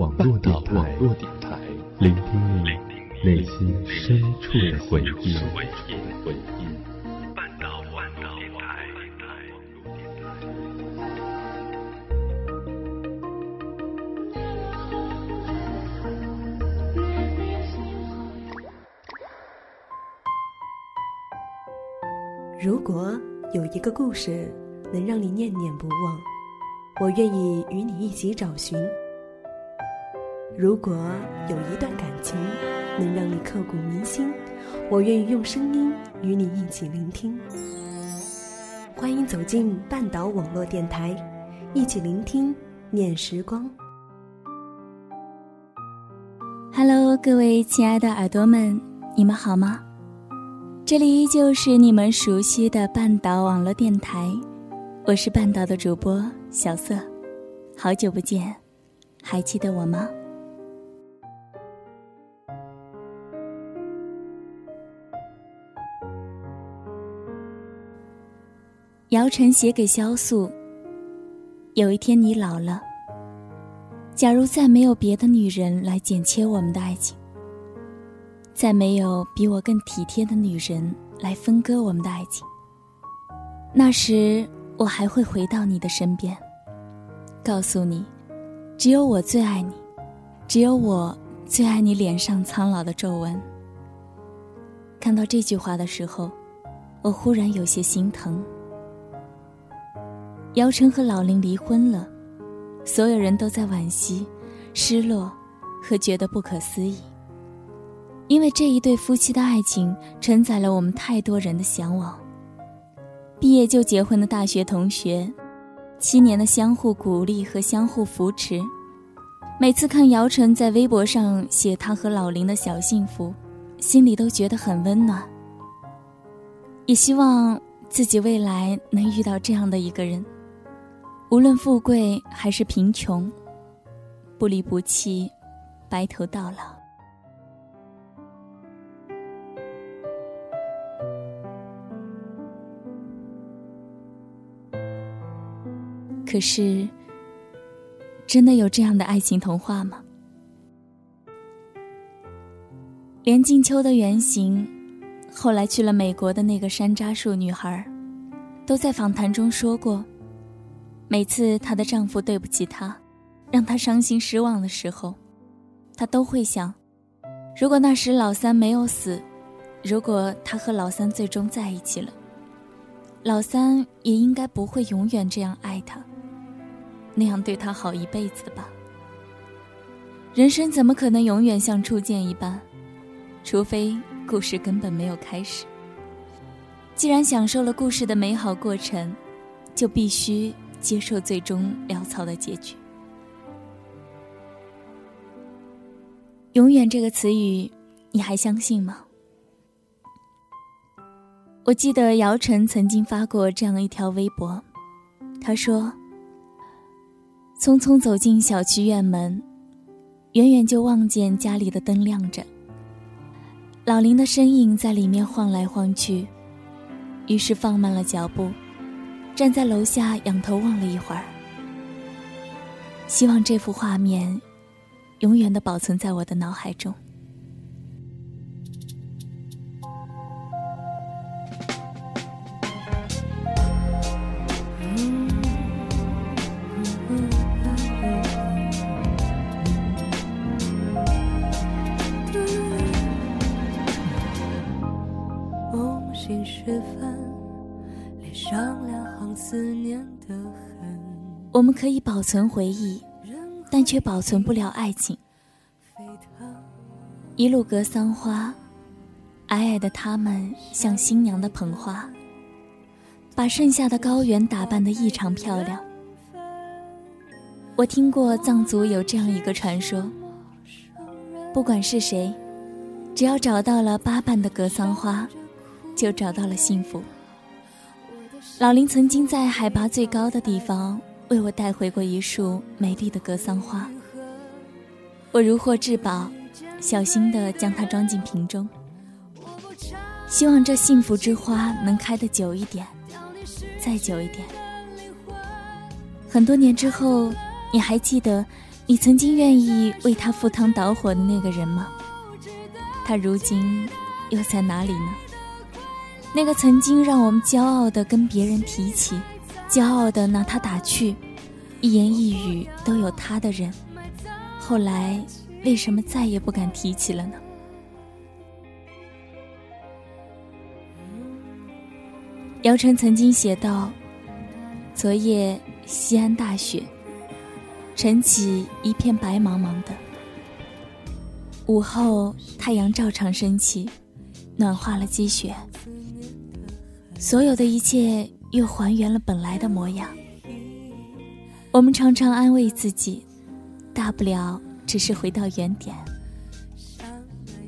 网络电台，聆听你内心深处的回忆。如果有一个故事能让你念念不忘，我愿意与你一起找寻；如果有一段感情能让你刻骨铭心，我愿意用声音与你一起聆听。欢迎走进半岛网络电台，一起聆听念时光。Hello，各位亲爱的耳朵们，你们好吗？这里依旧是你们熟悉的半岛网络电台，我是半岛的主播小色，好久不见，还记得我吗？姚晨写给萧素：有一天你老了，假如再没有别的女人来剪切我们的爱情。再没有比我更体贴的女人来分割我们的爱情。那时我还会回到你的身边，告诉你，只有我最爱你，只有我最爱你脸上苍老的皱纹。看到这句话的时候，我忽然有些心疼。姚晨和老林离婚了，所有人都在惋惜、失落和觉得不可思议。因为这一对夫妻的爱情承载了我们太多人的向往。毕业就结婚的大学同学，七年的相互鼓励和相互扶持，每次看姚晨在微博上写他和老林的小幸福，心里都觉得很温暖。也希望自己未来能遇到这样的一个人，无论富贵还是贫穷，不离不弃，白头到老。可是，真的有这样的爱情童话吗？连静秋的原型，后来去了美国的那个山楂树女孩，都在访谈中说过，每次她的丈夫对不起她，让她伤心失望的时候，她都会想，如果那时老三没有死，如果她和老三最终在一起了，老三也应该不会永远这样爱她。那样对她好一辈子吧。人生怎么可能永远像初见一般？除非故事根本没有开始。既然享受了故事的美好过程，就必须接受最终潦草的结局。永远这个词语，你还相信吗？我记得姚晨曾经发过这样一条微博，他说。匆匆走进小区院门，远远就望见家里的灯亮着。老林的身影在里面晃来晃去，于是放慢了脚步，站在楼下仰头望了一会儿。希望这幅画面，永远的保存在我的脑海中。梦醒时分我们可以保存回忆，但却保存不了爱情。一路格桑花，矮矮的他们像新娘的捧花，把盛夏的高原打扮得异常漂亮。我听过藏族有这样一个传说：不管是谁，只要找到了八瓣的格桑花，就找到了幸福。老林曾经在海拔最高的地方。为我带回过一束美丽的格桑花，我如获至宝，小心地将它装进瓶中。希望这幸福之花能开得久一点，再久一点。很多年之后，你还记得你曾经愿意为他赴汤蹈火的那个人吗？他如今又在哪里呢？那个曾经让我们骄傲的跟别人提起，骄傲的拿他打趣，一言一语都有他的人，后来为什么再也不敢提起了呢？姚晨曾经写道：“昨夜西安大雪，晨起一片白茫茫的。午后太阳照常升起，暖化了积雪，所有的一切又还原了本来的模样。我们常常安慰自己，大不了只是回到原点。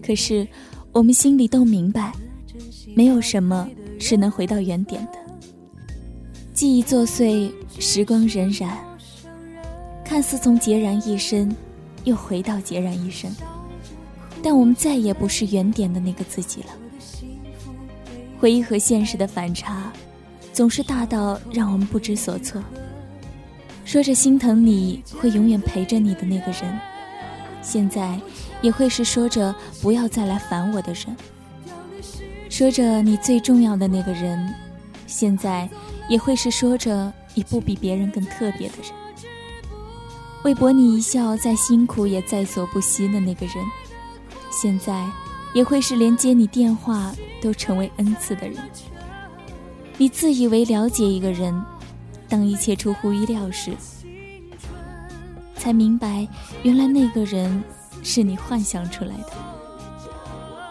可是我们心里都明白，没有什么。”是能回到原点的。记忆作祟，时光荏苒，看似从孑然一身，又回到孑然一身，但我们再也不是原点的那个自己了。回忆和现实的反差，总是大到让我们不知所措。说着心疼你会永远陪着你的那个人，现在也会是说着不要再来烦我的人。说着你最重要的那个人，现在也会是说着你不比别人更特别的人。为博你一笑再辛苦也在所不惜的那个人，现在也会是连接你电话都成为恩赐的人。你自以为了解一个人，当一切出乎意料时，才明白原来那个人是你幻想出来的。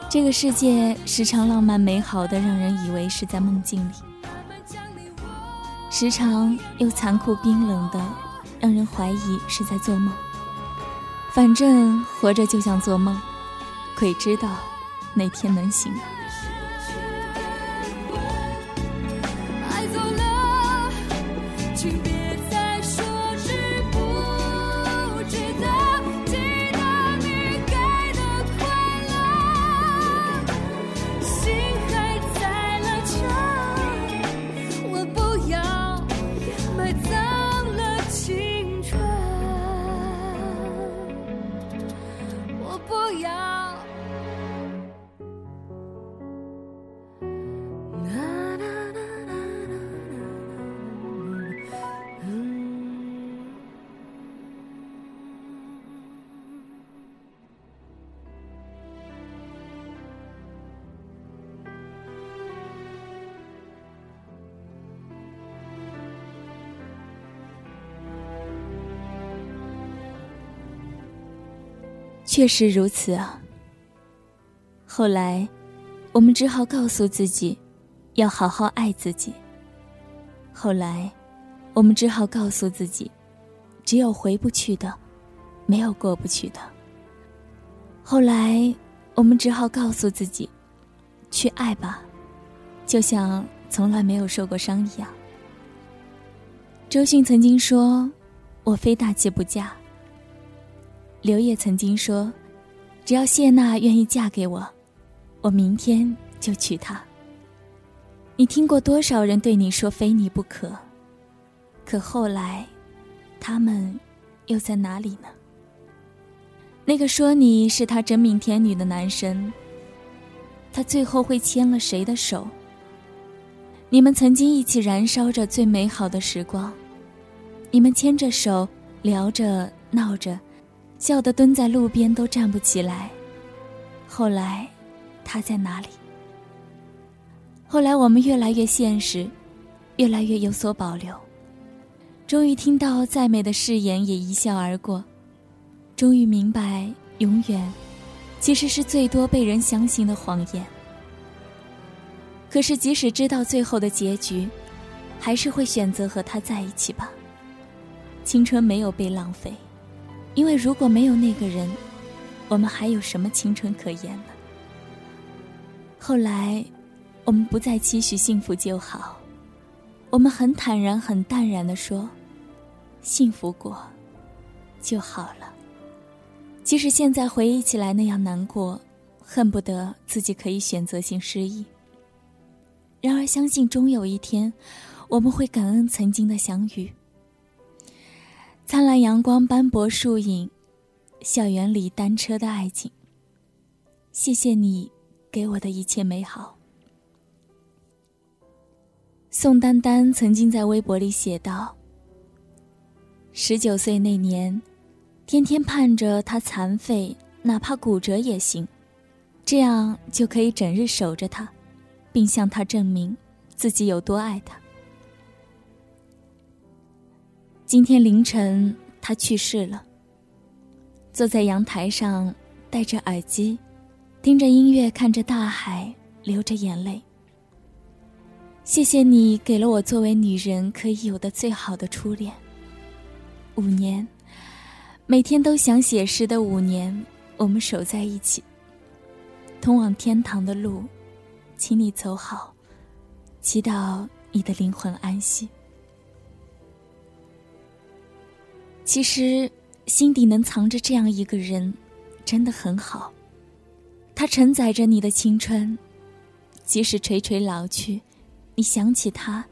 这个世界时常浪漫美好的，让人以为是在梦境里；时常又残酷冰冷的，让人怀疑是在做梦。反正活着就像做梦，鬼知道哪天能醒。确实如此啊。后来，我们只好告诉自己，要好好爱自己。后来，我们只好告诉自己，只有回不去的，没有过不去的。后来，我们只好告诉自己，去爱吧，就像从来没有受过伤一样。周迅曾经说：“我非大气不嫁。”刘烨曾经说：“只要谢娜愿意嫁给我，我明天就娶她。”你听过多少人对你说“非你不可”？可后来，他们又在哪里呢？那个说你是他真命天女的男生，他最后会牵了谁的手？你们曾经一起燃烧着最美好的时光，你们牵着手聊着闹着。笑得蹲在路边都站不起来。后来，他在哪里？后来我们越来越现实，越来越有所保留。终于听到再美的誓言也一笑而过，终于明白永远，其实是最多被人相信的谎言。可是即使知道最后的结局，还是会选择和他在一起吧。青春没有被浪费。因为如果没有那个人，我们还有什么青春可言呢？后来，我们不再期许幸福就好，我们很坦然、很淡然的说：“幸福过就好了。”即使现在回忆起来那样难过，恨不得自己可以选择性失忆。然而，相信终有一天，我们会感恩曾经的相遇。灿烂阳光，斑驳树影，校园里单车的爱情。谢谢你给我的一切美好。宋丹丹曾经在微博里写道：“十九岁那年，天天盼着他残废，哪怕骨折也行，这样就可以整日守着他，并向他证明自己有多爱他。今天凌晨，他去世了。坐在阳台上，戴着耳机，听着音乐，看着大海，流着眼泪。”谢谢你给了我作为女人可以有的最好的初恋。五年，每天都想写诗的五年，我们守在一起。通往天堂的路，请你走好，祈祷你的灵魂安息。其实，心底能藏着这样一个人，真的很好。他承载着你的青春，即使垂垂老去。你想起他，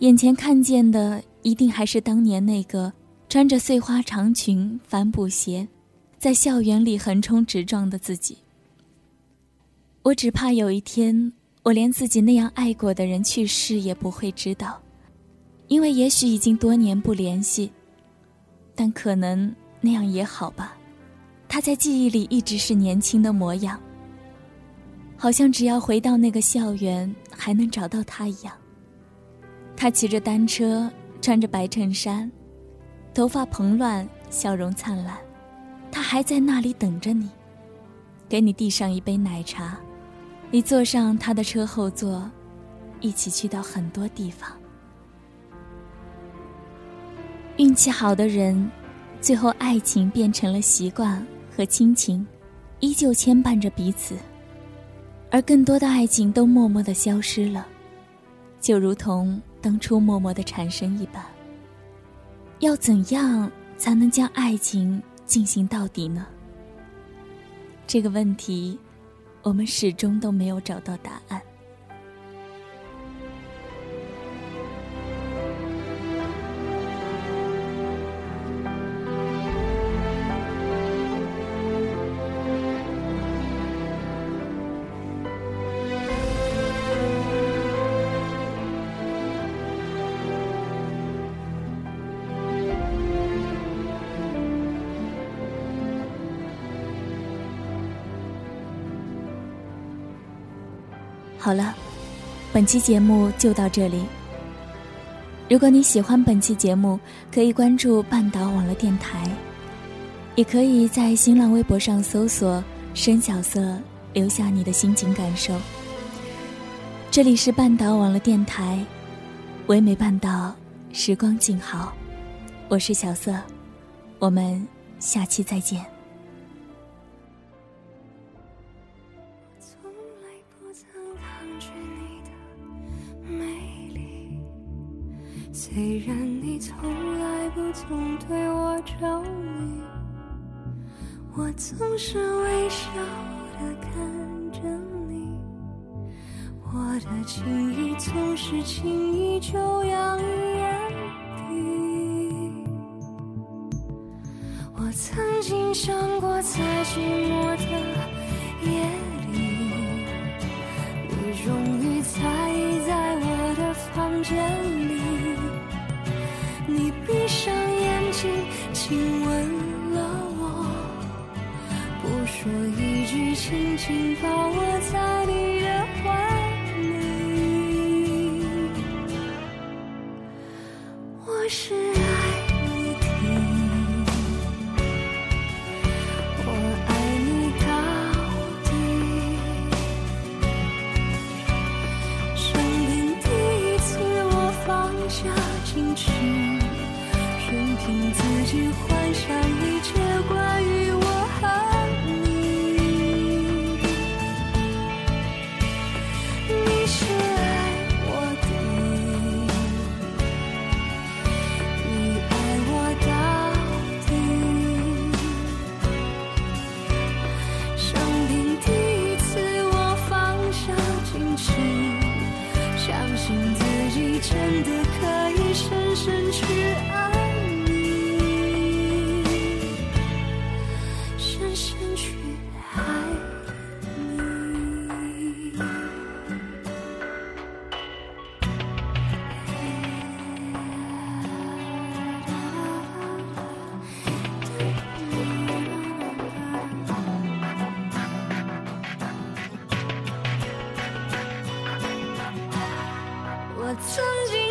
眼前看见的一定还是当年那个穿着碎花长裙、帆布鞋，在校园里横冲直撞的自己。我只怕有一天，我连自己那样爱过的人去世也不会知道，因为也许已经多年不联系。但可能那样也好吧，他在记忆里一直是年轻的模样。好像只要回到那个校园，还能找到他一样。他骑着单车，穿着白衬衫，头发蓬乱，笑容灿烂。他还在那里等着你，给你递上一杯奶茶。你坐上他的车后座，一起去到很多地方。运气好的人，最后爱情变成了习惯和亲情，依旧牵绊着彼此。而更多的爱情都默默的消失了，就如同当初默默的产生一般。要怎样才能将爱情进行到底呢？这个问题，我们始终都没有找到答案。好了，本期节目就到这里。如果你喜欢本期节目，可以关注半岛网络电台，也可以在新浪微博上搜索“深小色”，留下你的心情感受。这里是半岛网络电台，唯美半岛，时光静好，我是小色，我们下期再见。虽然你从来不曾对我着迷，我总是微笑的看着你，我的情意总是轻易就洋溢眼底。我曾经想过，在寂寞的夜里，你终于在意在我的房间里。亲吻了我，不说一句，轻轻抱我在你的怀里。我是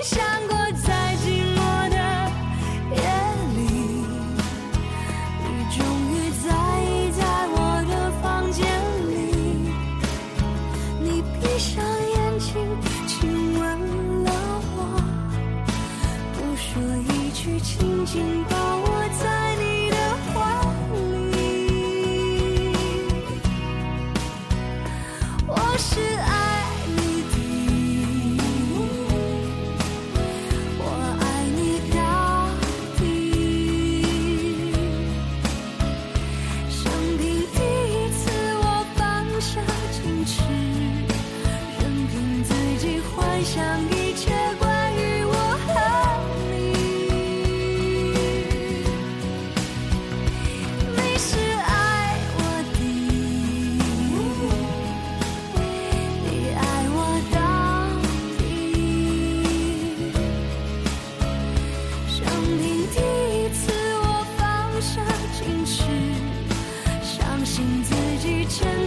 想过在寂寞的夜里你终于在意在我的房间里你闭上眼睛亲吻了我不说一句轻轻信自己千